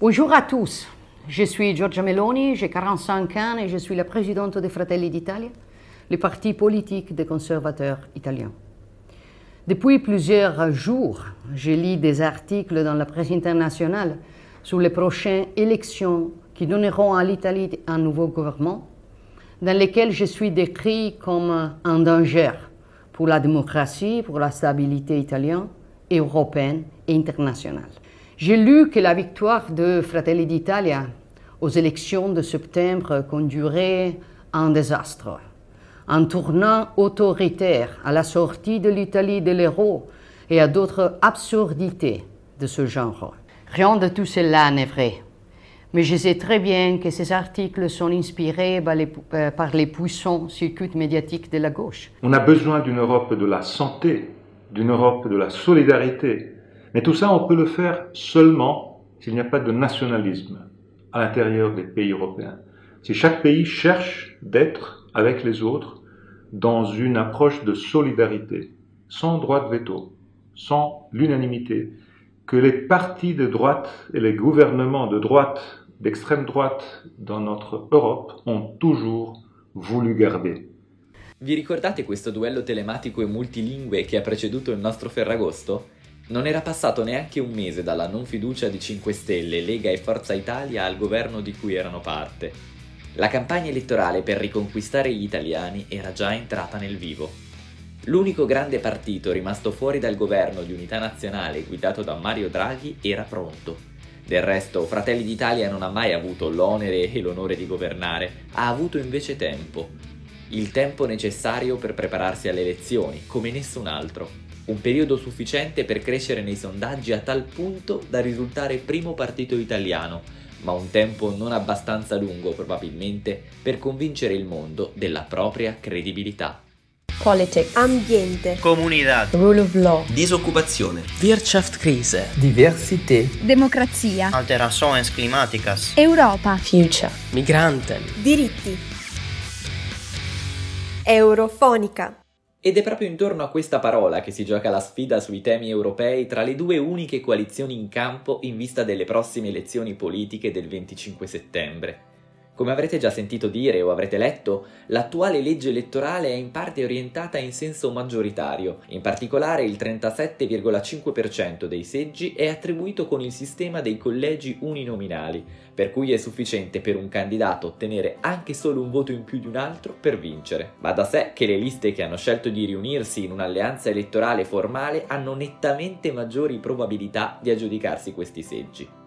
Bonjour à tous, je suis Giorgia Meloni, j'ai 45 ans et je suis la présidente de Fratelli d'Italia, le parti politique des conservateurs italiens. Depuis plusieurs jours, je lis des articles dans la presse internationale sur les prochaines élections qui donneront à l'Italie un nouveau gouvernement, dans lesquelles je suis décrit comme un danger pour la démocratie, pour la stabilité italienne, européenne et internationale. J'ai lu que la victoire de Fratelli d'Italia aux élections de septembre conduirait à un désastre, un tournant autoritaire à la sortie de l'Italie de l'euro et à d'autres absurdités de ce genre. Rien de tout cela n'est vrai. Mais je sais très bien que ces articles sont inspirés par les, euh, par les puissants circuits médiatiques de la gauche. On a besoin d'une Europe de la santé, d'une Europe de la solidarité. Mais tout ça, on peut le faire seulement s'il n'y a pas de nationalisme à l'intérieur des pays européens. Si chaque pays cherche d'être avec les autres dans une approche de solidarité, sans droit de veto, sans l'unanimité, que les partis de droite et les gouvernements de droite, d'extrême droite dans notre Europe ont toujours voulu garder. Vi ricordate questo duello telematico e multilingue che ha preceduto il Ferragosto? Non era passato neanche un mese dalla non fiducia di 5 Stelle, Lega e Forza Italia al governo di cui erano parte. La campagna elettorale per riconquistare gli italiani era già entrata nel vivo. L'unico grande partito rimasto fuori dal governo di unità nazionale guidato da Mario Draghi era pronto. Del resto, Fratelli d'Italia non ha mai avuto l'onere e l'onore di governare, ha avuto invece tempo. Il tempo necessario per prepararsi alle elezioni, come nessun altro. Un periodo sufficiente per crescere nei sondaggi a tal punto da risultare primo partito italiano, ma un tempo non abbastanza lungo probabilmente per convincere il mondo della propria credibilità. Politics, ambiente, comunità, rule of law, disoccupazione, Wirtschaftskrise, Diversität, democrazia, alterações climáticas, Europa, future, Migranten, diritti. Eurofonica. Ed è proprio intorno a questa parola che si gioca la sfida sui temi europei tra le due uniche coalizioni in campo in vista delle prossime elezioni politiche del 25 settembre. Come avrete già sentito dire o avrete letto, l'attuale legge elettorale è in parte orientata in senso maggioritario, in particolare il 37,5% dei seggi è attribuito con il sistema dei collegi uninominali, per cui è sufficiente per un candidato ottenere anche solo un voto in più di un altro per vincere. Va da sé che le liste che hanno scelto di riunirsi in un'alleanza elettorale formale hanno nettamente maggiori probabilità di aggiudicarsi questi seggi.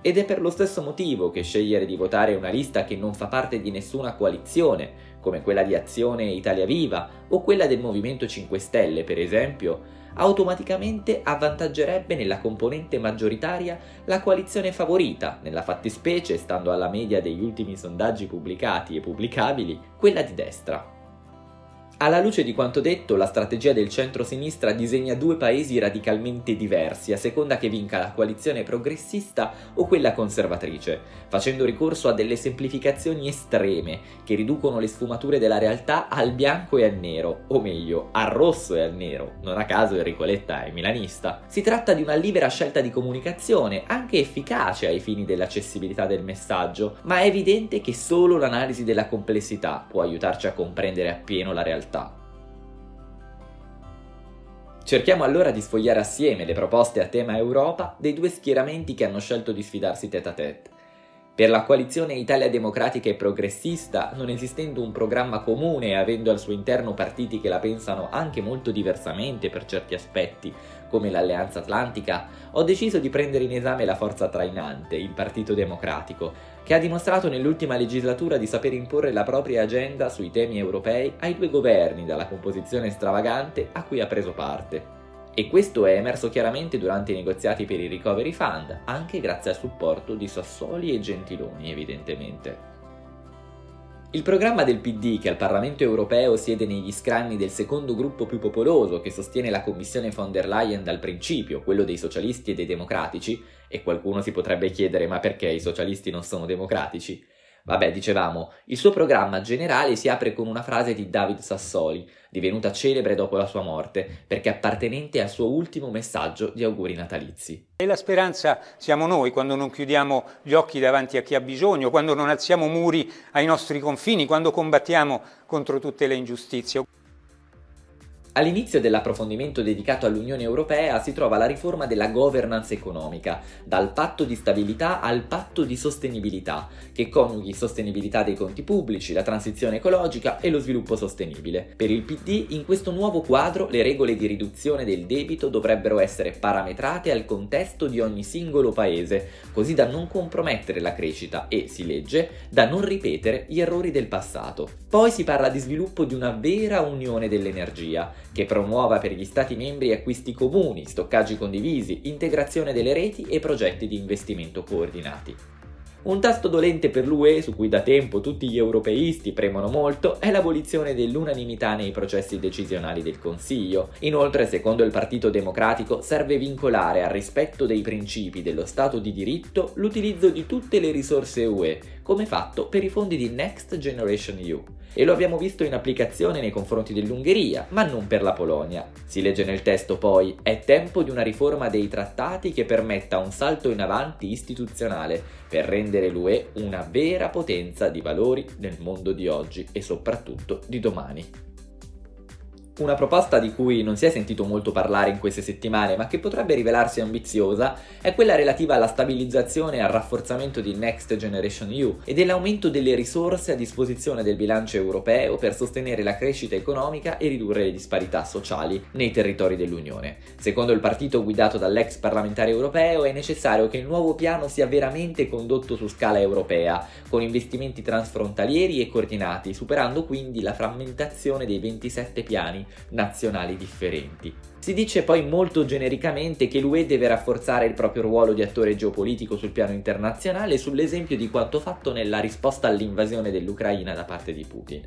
Ed è per lo stesso motivo che scegliere di votare una lista che non fa parte di nessuna coalizione, come quella di Azione Italia Viva o quella del Movimento 5 Stelle, per esempio, automaticamente avvantaggerebbe nella componente maggioritaria la coalizione favorita, nella fattispecie, stando alla media degli ultimi sondaggi pubblicati e pubblicabili, quella di destra. Alla luce di quanto detto, la strategia del centro-sinistra disegna due paesi radicalmente diversi a seconda che vinca la coalizione progressista o quella conservatrice, facendo ricorso a delle semplificazioni estreme che riducono le sfumature della realtà al bianco e al nero, o meglio, al rosso e al nero. Non a caso Enrico Letta è milanista. Si tratta di una libera scelta di comunicazione, anche efficace ai fini dell'accessibilità del messaggio, ma è evidente che solo l'analisi della complessità può aiutarci a comprendere appieno la realtà realtà. Cerchiamo allora di sfogliare assieme le proposte a tema Europa dei due schieramenti che hanno scelto di sfidarsi tête à tête. Per la coalizione Italia Democratica e Progressista, non esistendo un programma comune e avendo al suo interno partiti che la pensano anche molto diversamente per certi aspetti, come l'Alleanza Atlantica, ho deciso di prendere in esame la forza trainante, il Partito Democratico, che ha dimostrato nell'ultima legislatura di saper imporre la propria agenda sui temi europei ai due governi dalla composizione stravagante a cui ha preso parte. E questo è emerso chiaramente durante i negoziati per il Recovery Fund, anche grazie al supporto di Sassoli e Gentiloni, evidentemente. Il programma del PD, che al Parlamento europeo siede negli scranni del secondo gruppo più popoloso che sostiene la Commissione von der Leyen dal principio, quello dei socialisti e dei democratici, e qualcuno si potrebbe chiedere ma perché i socialisti non sono democratici? Vabbè, dicevamo, il suo programma generale si apre con una frase di David Sassoli, divenuta celebre dopo la sua morte, perché appartenente al suo ultimo messaggio di auguri natalizi. E la speranza siamo noi quando non chiudiamo gli occhi davanti a chi ha bisogno, quando non alziamo muri ai nostri confini, quando combattiamo contro tutte le ingiustizie. All'inizio dell'approfondimento dedicato all'Unione Europea si trova la riforma della governance economica, dal patto di stabilità al patto di sostenibilità, che coniughi sostenibilità dei conti pubblici, la transizione ecologica e lo sviluppo sostenibile. Per il PD, in questo nuovo quadro, le regole di riduzione del debito dovrebbero essere parametrate al contesto di ogni singolo paese, così da non compromettere la crescita e, si legge, da non ripetere gli errori del passato. Poi si parla di sviluppo di una vera unione dell'energia, che promuova per gli Stati membri acquisti comuni, stoccaggi condivisi, integrazione delle reti e progetti di investimento coordinati. Un tasto dolente per l'UE, su cui da tempo tutti gli europeisti premono molto, è l'abolizione dell'unanimità nei processi decisionali del Consiglio. Inoltre, secondo il Partito Democratico, serve vincolare al rispetto dei principi dello Stato di diritto l'utilizzo di tutte le risorse UE, come fatto per i fondi di Next Generation EU. E lo abbiamo visto in applicazione nei confronti dell'Ungheria, ma non per la Polonia. Si legge nel testo poi, è tempo di una riforma dei trattati che permetta un salto in avanti istituzionale per rendere l'UE una vera potenza di valori nel mondo di oggi e soprattutto di domani. Una proposta di cui non si è sentito molto parlare in queste settimane, ma che potrebbe rivelarsi ambiziosa, è quella relativa alla stabilizzazione e al rafforzamento di Next Generation EU e dell'aumento delle risorse a disposizione del bilancio europeo per sostenere la crescita economica e ridurre le disparità sociali nei territori dell'Unione. Secondo il partito guidato dall'ex parlamentare europeo è necessario che il nuovo piano sia veramente condotto su scala europea, con investimenti transfrontalieri e coordinati, superando quindi la frammentazione dei 27 piani nazionali differenti. Si dice poi molto genericamente che l'UE deve rafforzare il proprio ruolo di attore geopolitico sul piano internazionale sull'esempio di quanto fatto nella risposta all'invasione dell'Ucraina da parte di Putin.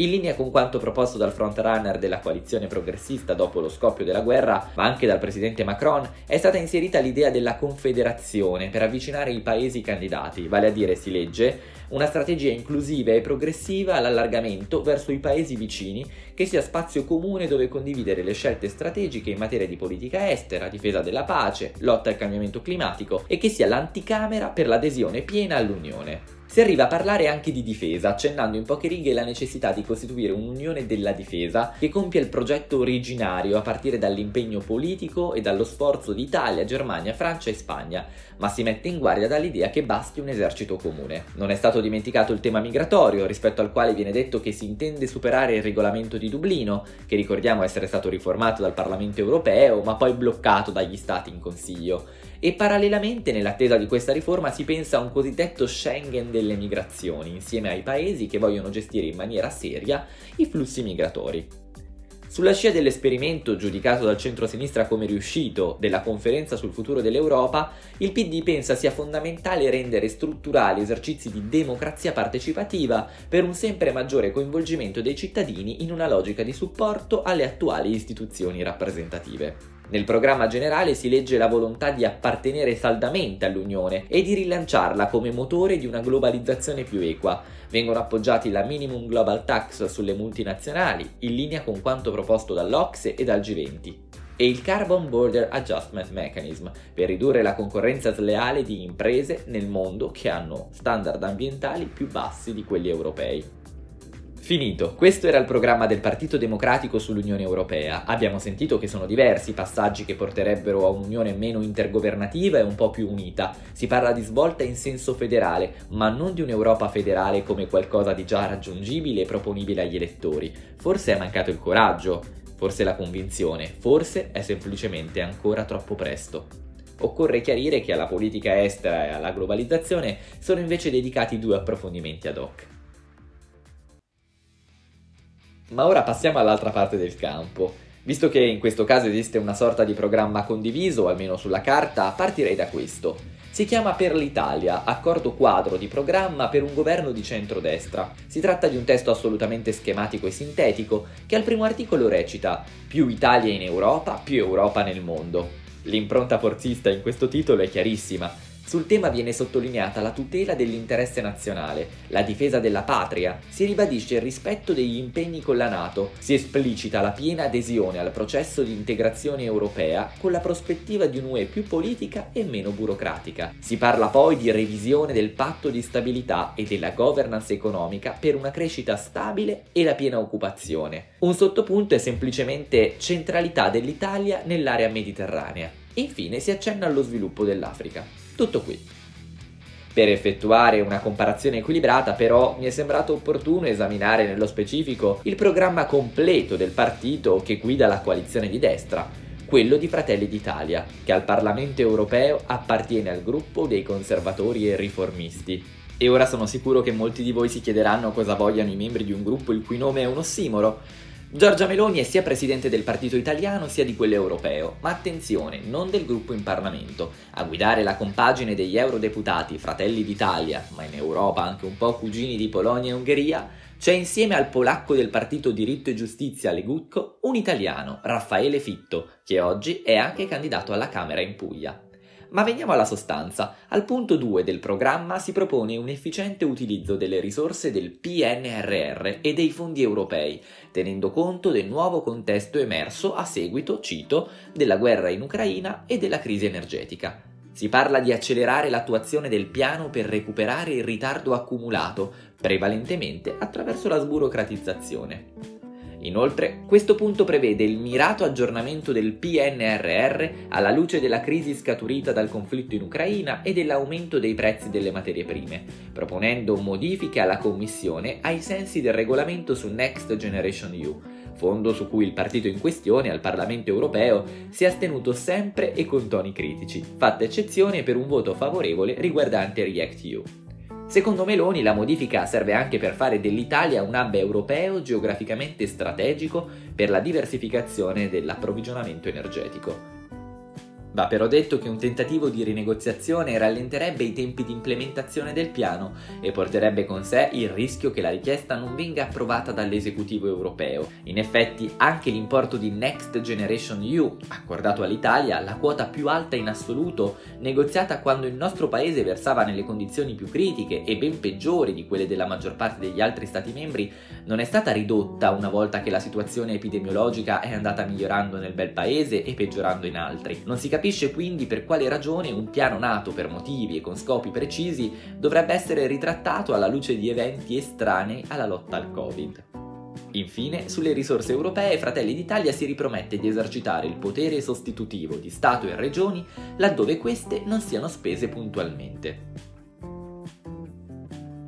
In linea con quanto proposto dal frontrunner della coalizione progressista dopo lo scoppio della guerra, ma anche dal presidente Macron, è stata inserita l'idea della confederazione per avvicinare i paesi candidati, vale a dire, si legge, una strategia inclusiva e progressiva all'allargamento verso i paesi vicini che sia spazio comune dove condividere le scelte strategiche in materia di politica estera, difesa della pace, lotta al cambiamento climatico e che sia l'anticamera per l'adesione piena all'Unione. Si arriva a parlare anche di difesa, accennando in poche righe la necessità di costituire un'unione della difesa che compia il progetto originario a partire dall'impegno politico e dallo sforzo di Italia, Germania, Francia e Spagna, ma si mette in guardia dall'idea che basti un esercito comune. Non è stato dimenticato il tema migratorio, rispetto al quale viene detto che si intende superare il regolamento di Dublino, che ricordiamo essere stato riformato dal Parlamento europeo, ma poi bloccato dagli Stati in Consiglio e parallelamente nell'attesa di questa riforma si pensa a un cosiddetto Schengen delle migrazioni, insieme ai paesi che vogliono gestire in maniera seria i flussi migratori. Sulla scia dell'esperimento giudicato dal centro-sinistra come riuscito della conferenza sul futuro dell'Europa, il PD pensa sia fondamentale rendere strutturali esercizi di democrazia partecipativa per un sempre maggiore coinvolgimento dei cittadini in una logica di supporto alle attuali istituzioni rappresentative. Nel programma generale si legge la volontà di appartenere saldamente all'Unione e di rilanciarla come motore di una globalizzazione più equa. Vengono appoggiati la Minimum Global Tax sulle multinazionali, in linea con quanto proposto dall'Ocse e dal G20 e il Carbon Border Adjustment Mechanism per ridurre la concorrenza sleale di imprese nel mondo che hanno standard ambientali più bassi di quelli europei. Finito, questo era il programma del Partito Democratico sull'Unione Europea. Abbiamo sentito che sono diversi i passaggi che porterebbero a un'unione meno intergovernativa e un po' più unita. Si parla di svolta in senso federale, ma non di un'Europa federale come qualcosa di già raggiungibile e proponibile agli elettori. Forse è mancato il coraggio, forse la convinzione, forse è semplicemente ancora troppo presto. Occorre chiarire che alla politica estera e alla globalizzazione sono invece dedicati due approfondimenti ad hoc. Ma ora passiamo all'altra parte del campo. Visto che in questo caso esiste una sorta di programma condiviso, almeno sulla carta, partirei da questo. Si chiama Per l'Italia, accordo quadro di programma per un governo di centrodestra. Si tratta di un testo assolutamente schematico e sintetico, che al primo articolo recita più Italia in Europa, più Europa nel mondo. L'impronta forzista in questo titolo è chiarissima. Sul tema viene sottolineata la tutela dell'interesse nazionale, la difesa della patria, si ribadisce il rispetto degli impegni con la Nato, si esplicita la piena adesione al processo di integrazione europea con la prospettiva di un'UE più politica e meno burocratica. Si parla poi di revisione del patto di stabilità e della governance economica per una crescita stabile e la piena occupazione. Un sottopunto è semplicemente centralità dell'Italia nell'area mediterranea. Infine si accenna allo sviluppo dell'Africa. Tutto qui. Per effettuare una comparazione equilibrata però mi è sembrato opportuno esaminare nello specifico il programma completo del partito che guida la coalizione di destra, quello di Fratelli d'Italia, che al Parlamento europeo appartiene al gruppo dei conservatori e riformisti. E ora sono sicuro che molti di voi si chiederanno cosa vogliano i membri di un gruppo il cui nome è un ossimoro. Giorgia Meloni è sia presidente del partito italiano sia di quello europeo, ma attenzione, non del gruppo in Parlamento. A guidare la compagine degli eurodeputati Fratelli d'Italia, ma in Europa anche un po' cugini di Polonia e Ungheria, c'è insieme al polacco del partito Diritto e Giustizia Legutko un italiano, Raffaele Fitto, che oggi è anche candidato alla Camera in Puglia. Ma veniamo alla sostanza. Al punto 2 del programma si propone un efficiente utilizzo delle risorse del PNRR e dei fondi europei, tenendo conto del nuovo contesto emerso a seguito, cito, della guerra in Ucraina e della crisi energetica. Si parla di accelerare l'attuazione del piano per recuperare il ritardo accumulato, prevalentemente attraverso la sburocratizzazione. Inoltre, questo punto prevede il mirato aggiornamento del PNRR alla luce della crisi scaturita dal conflitto in Ucraina e dell'aumento dei prezzi delle materie prime, proponendo modifiche alla Commissione ai sensi del regolamento su Next Generation EU, fondo su cui il partito in questione al Parlamento europeo si è astenuto sempre e con toni critici, fatta eccezione per un voto favorevole riguardante React EU. Secondo Meloni la modifica serve anche per fare dell'Italia un hub europeo geograficamente strategico per la diversificazione dell'approvvigionamento energetico. Va però detto che un tentativo di rinegoziazione rallenterebbe i tempi di implementazione del piano e porterebbe con sé il rischio che la richiesta non venga approvata dall'esecutivo europeo. In effetti anche l'importo di Next Generation EU, accordato all'Italia, la quota più alta in assoluto, negoziata quando il nostro paese versava nelle condizioni più critiche e ben peggiori di quelle della maggior parte degli altri Stati membri, non è stata ridotta una volta che la situazione epidemiologica è andata migliorando nel bel paese e peggiorando in altri. Non si capisce capisce quindi per quale ragione un piano nato per motivi e con scopi precisi dovrebbe essere ritrattato alla luce di eventi estranei alla lotta al Covid. Infine, sulle risorse europee, Fratelli d'Italia si ripromette di esercitare il potere sostitutivo di Stato e Regioni laddove queste non siano spese puntualmente.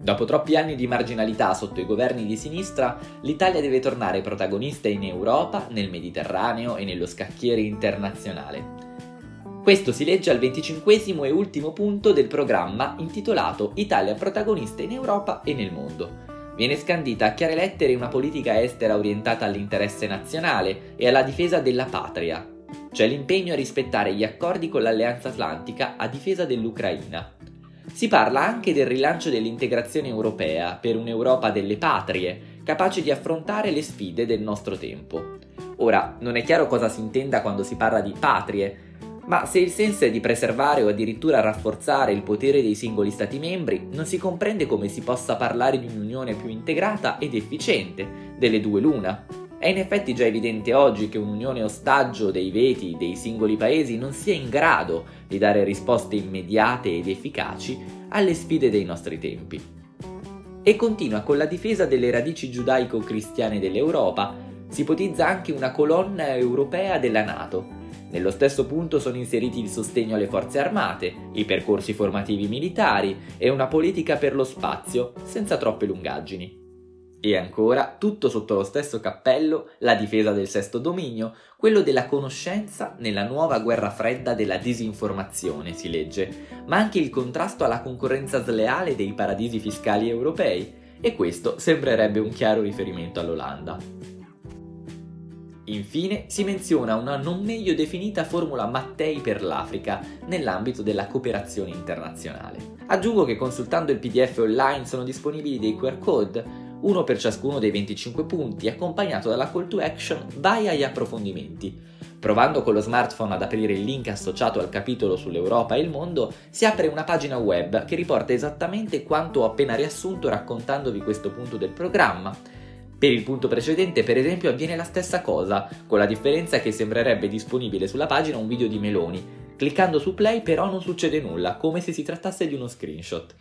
Dopo troppi anni di marginalità sotto i governi di sinistra, l'Italia deve tornare protagonista in Europa, nel Mediterraneo e nello scacchiere internazionale. Questo si legge al venticinquesimo e ultimo punto del programma intitolato Italia protagonista in Europa e nel mondo. Viene scandita a chiare lettere una politica estera orientata all'interesse nazionale e alla difesa della patria. C'è l'impegno a rispettare gli accordi con l'Alleanza Atlantica a difesa dell'Ucraina. Si parla anche del rilancio dell'integrazione europea per un'Europa delle patrie, capace di affrontare le sfide del nostro tempo. Ora, non è chiaro cosa si intenda quando si parla di patrie, ma se il senso è di preservare o addirittura rafforzare il potere dei singoli Stati membri, non si comprende come si possa parlare di un'unione più integrata ed efficiente, delle due l'una. È in effetti già evidente oggi che un'unione ostaggio dei veti dei singoli paesi non sia in grado di dare risposte immediate ed efficaci alle sfide dei nostri tempi. E continua con la difesa delle radici giudaico-cristiane dell'Europa, si ipotizza anche una colonna europea della Nato, nello stesso punto sono inseriti il sostegno alle forze armate, i percorsi formativi militari e una politica per lo spazio, senza troppe lungaggini. E ancora, tutto sotto lo stesso cappello, la difesa del sesto dominio, quello della conoscenza nella nuova guerra fredda della disinformazione, si legge, ma anche il contrasto alla concorrenza sleale dei paradisi fiscali europei, e questo sembrerebbe un chiaro riferimento all'Olanda. Infine si menziona una non meglio definita formula Mattei per l'Africa nell'ambito della cooperazione internazionale. Aggiungo che consultando il PDF online sono disponibili dei QR code uno per ciascuno dei 25 punti, accompagnato dalla call to action Vai agli approfondimenti. Provando con lo smartphone ad aprire il link associato al capitolo sull'Europa e il mondo, si apre una pagina web che riporta esattamente quanto ho appena riassunto raccontandovi questo punto del programma. Per il punto precedente, per esempio, avviene la stessa cosa, con la differenza che sembrerebbe disponibile sulla pagina un video di Meloni. Cliccando su play però non succede nulla, come se si trattasse di uno screenshot.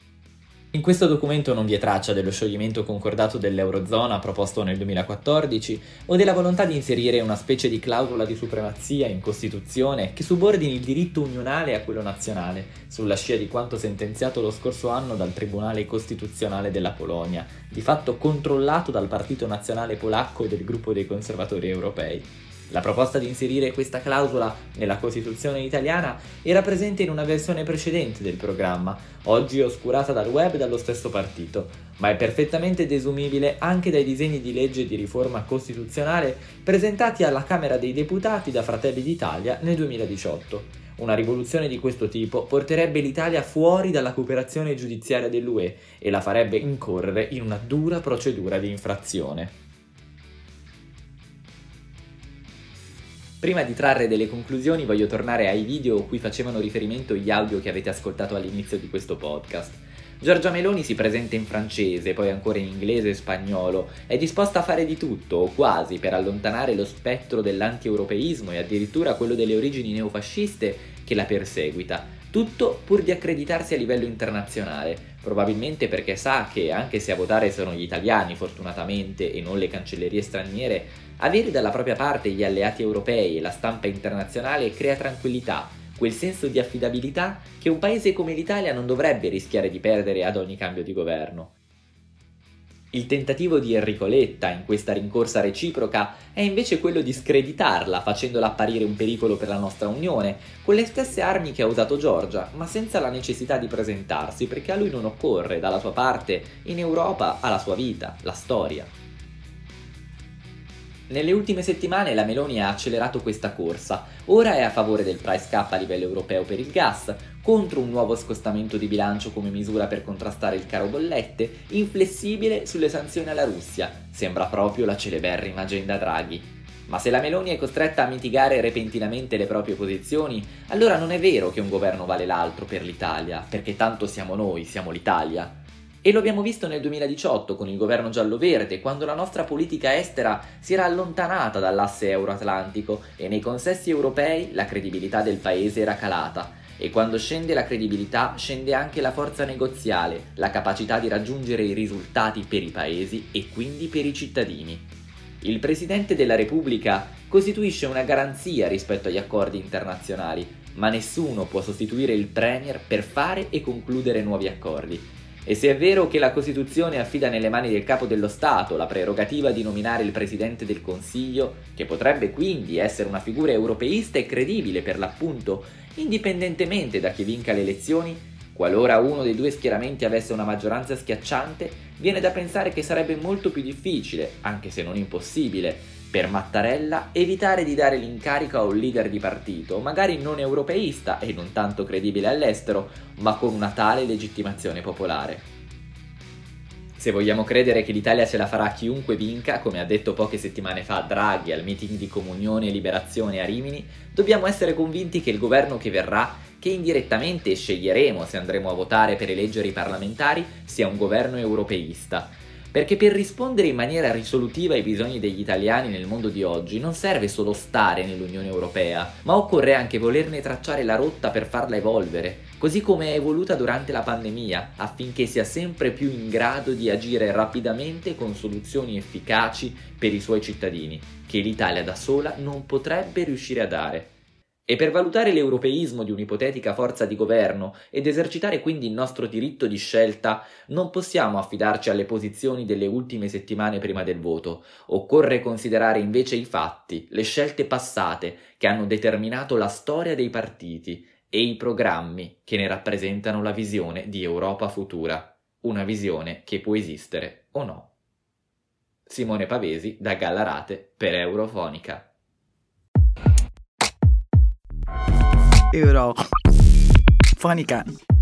In questo documento non vi è traccia dello scioglimento concordato dell'Eurozona proposto nel 2014 o della volontà di inserire una specie di clausola di supremazia in Costituzione che subordini il diritto unionale a quello nazionale, sulla scia di quanto sentenziato lo scorso anno dal Tribunale Costituzionale della Polonia, di fatto controllato dal Partito Nazionale Polacco e del gruppo dei conservatori europei. La proposta di inserire questa clausola nella Costituzione italiana era presente in una versione precedente del programma, oggi oscurata dal web dallo stesso partito, ma è perfettamente desumibile anche dai disegni di legge di riforma costituzionale presentati alla Camera dei Deputati da Fratelli d'Italia nel 2018. Una rivoluzione di questo tipo porterebbe l'Italia fuori dalla cooperazione giudiziaria dell'UE e la farebbe incorrere in una dura procedura di infrazione. Prima di trarre delle conclusioni voglio tornare ai video cui facevano riferimento gli audio che avete ascoltato all'inizio di questo podcast. Giorgia Meloni si presenta in francese, poi ancora in inglese e spagnolo, è disposta a fare di tutto, o quasi, per allontanare lo spettro dell'anti-europeismo e addirittura quello delle origini neofasciste che la perseguita. Tutto pur di accreditarsi a livello internazionale, probabilmente perché sa che, anche se a votare sono gli italiani fortunatamente e non le cancellerie straniere, avere dalla propria parte gli alleati europei e la stampa internazionale crea tranquillità, quel senso di affidabilità che un paese come l'Italia non dovrebbe rischiare di perdere ad ogni cambio di governo. Il tentativo di Enrico Letta in questa rincorsa reciproca è invece quello di screditarla, facendola apparire un pericolo per la nostra Unione, con le stesse armi che ha usato Giorgia, ma senza la necessità di presentarsi, perché a lui non occorre, dalla sua parte, in Europa ha la sua vita, la storia. Nelle ultime settimane la Meloni ha accelerato questa corsa, ora è a favore del price cap a livello europeo per il gas, contro un nuovo scostamento di bilancio come misura per contrastare il caro bollette, inflessibile sulle sanzioni alla Russia, sembra proprio la celeberrima agenda Draghi. Ma se la Meloni è costretta a mitigare repentinamente le proprie posizioni, allora non è vero che un governo vale l'altro per l'Italia, perché tanto siamo noi, siamo l'Italia. E lo abbiamo visto nel 2018 con il governo giallo-verde, quando la nostra politica estera si era allontanata dall'asse euroatlantico e nei consessi europei la credibilità del paese era calata. E quando scende la credibilità scende anche la forza negoziale, la capacità di raggiungere i risultati per i paesi e quindi per i cittadini. Il Presidente della Repubblica costituisce una garanzia rispetto agli accordi internazionali, ma nessuno può sostituire il Premier per fare e concludere nuovi accordi. E se è vero che la Costituzione affida nelle mani del capo dello Stato la prerogativa di nominare il Presidente del Consiglio, che potrebbe quindi essere una figura europeista e credibile per l'appunto, indipendentemente da chi vinca le elezioni, qualora uno dei due schieramenti avesse una maggioranza schiacciante, viene da pensare che sarebbe molto più difficile, anche se non impossibile, per Mattarella evitare di dare l'incarico a un leader di partito, magari non europeista e non tanto credibile all'estero, ma con una tale legittimazione popolare. Se vogliamo credere che l'Italia ce la farà chiunque vinca, come ha detto poche settimane fa Draghi al meeting di Comunione e Liberazione a Rimini, dobbiamo essere convinti che il governo che verrà, che indirettamente sceglieremo se andremo a votare per eleggere i parlamentari, sia un governo europeista perché per rispondere in maniera risolutiva ai bisogni degli italiani nel mondo di oggi non serve solo stare nell'Unione Europea, ma occorre anche volerne tracciare la rotta per farla evolvere, così come è evoluta durante la pandemia, affinché sia sempre più in grado di agire rapidamente con soluzioni efficaci per i suoi cittadini, che l'Italia da sola non potrebbe riuscire a dare. E per valutare l'europeismo di un'ipotetica forza di governo ed esercitare quindi il nostro diritto di scelta, non possiamo affidarci alle posizioni delle ultime settimane prima del voto. Occorre considerare invece i fatti, le scelte passate che hanno determinato la storia dei partiti e i programmi che ne rappresentano la visione di Europa futura. Una visione che può esistere o no. Simone Pavesi da Gallarate per Eurofonica. euro. Funny kan.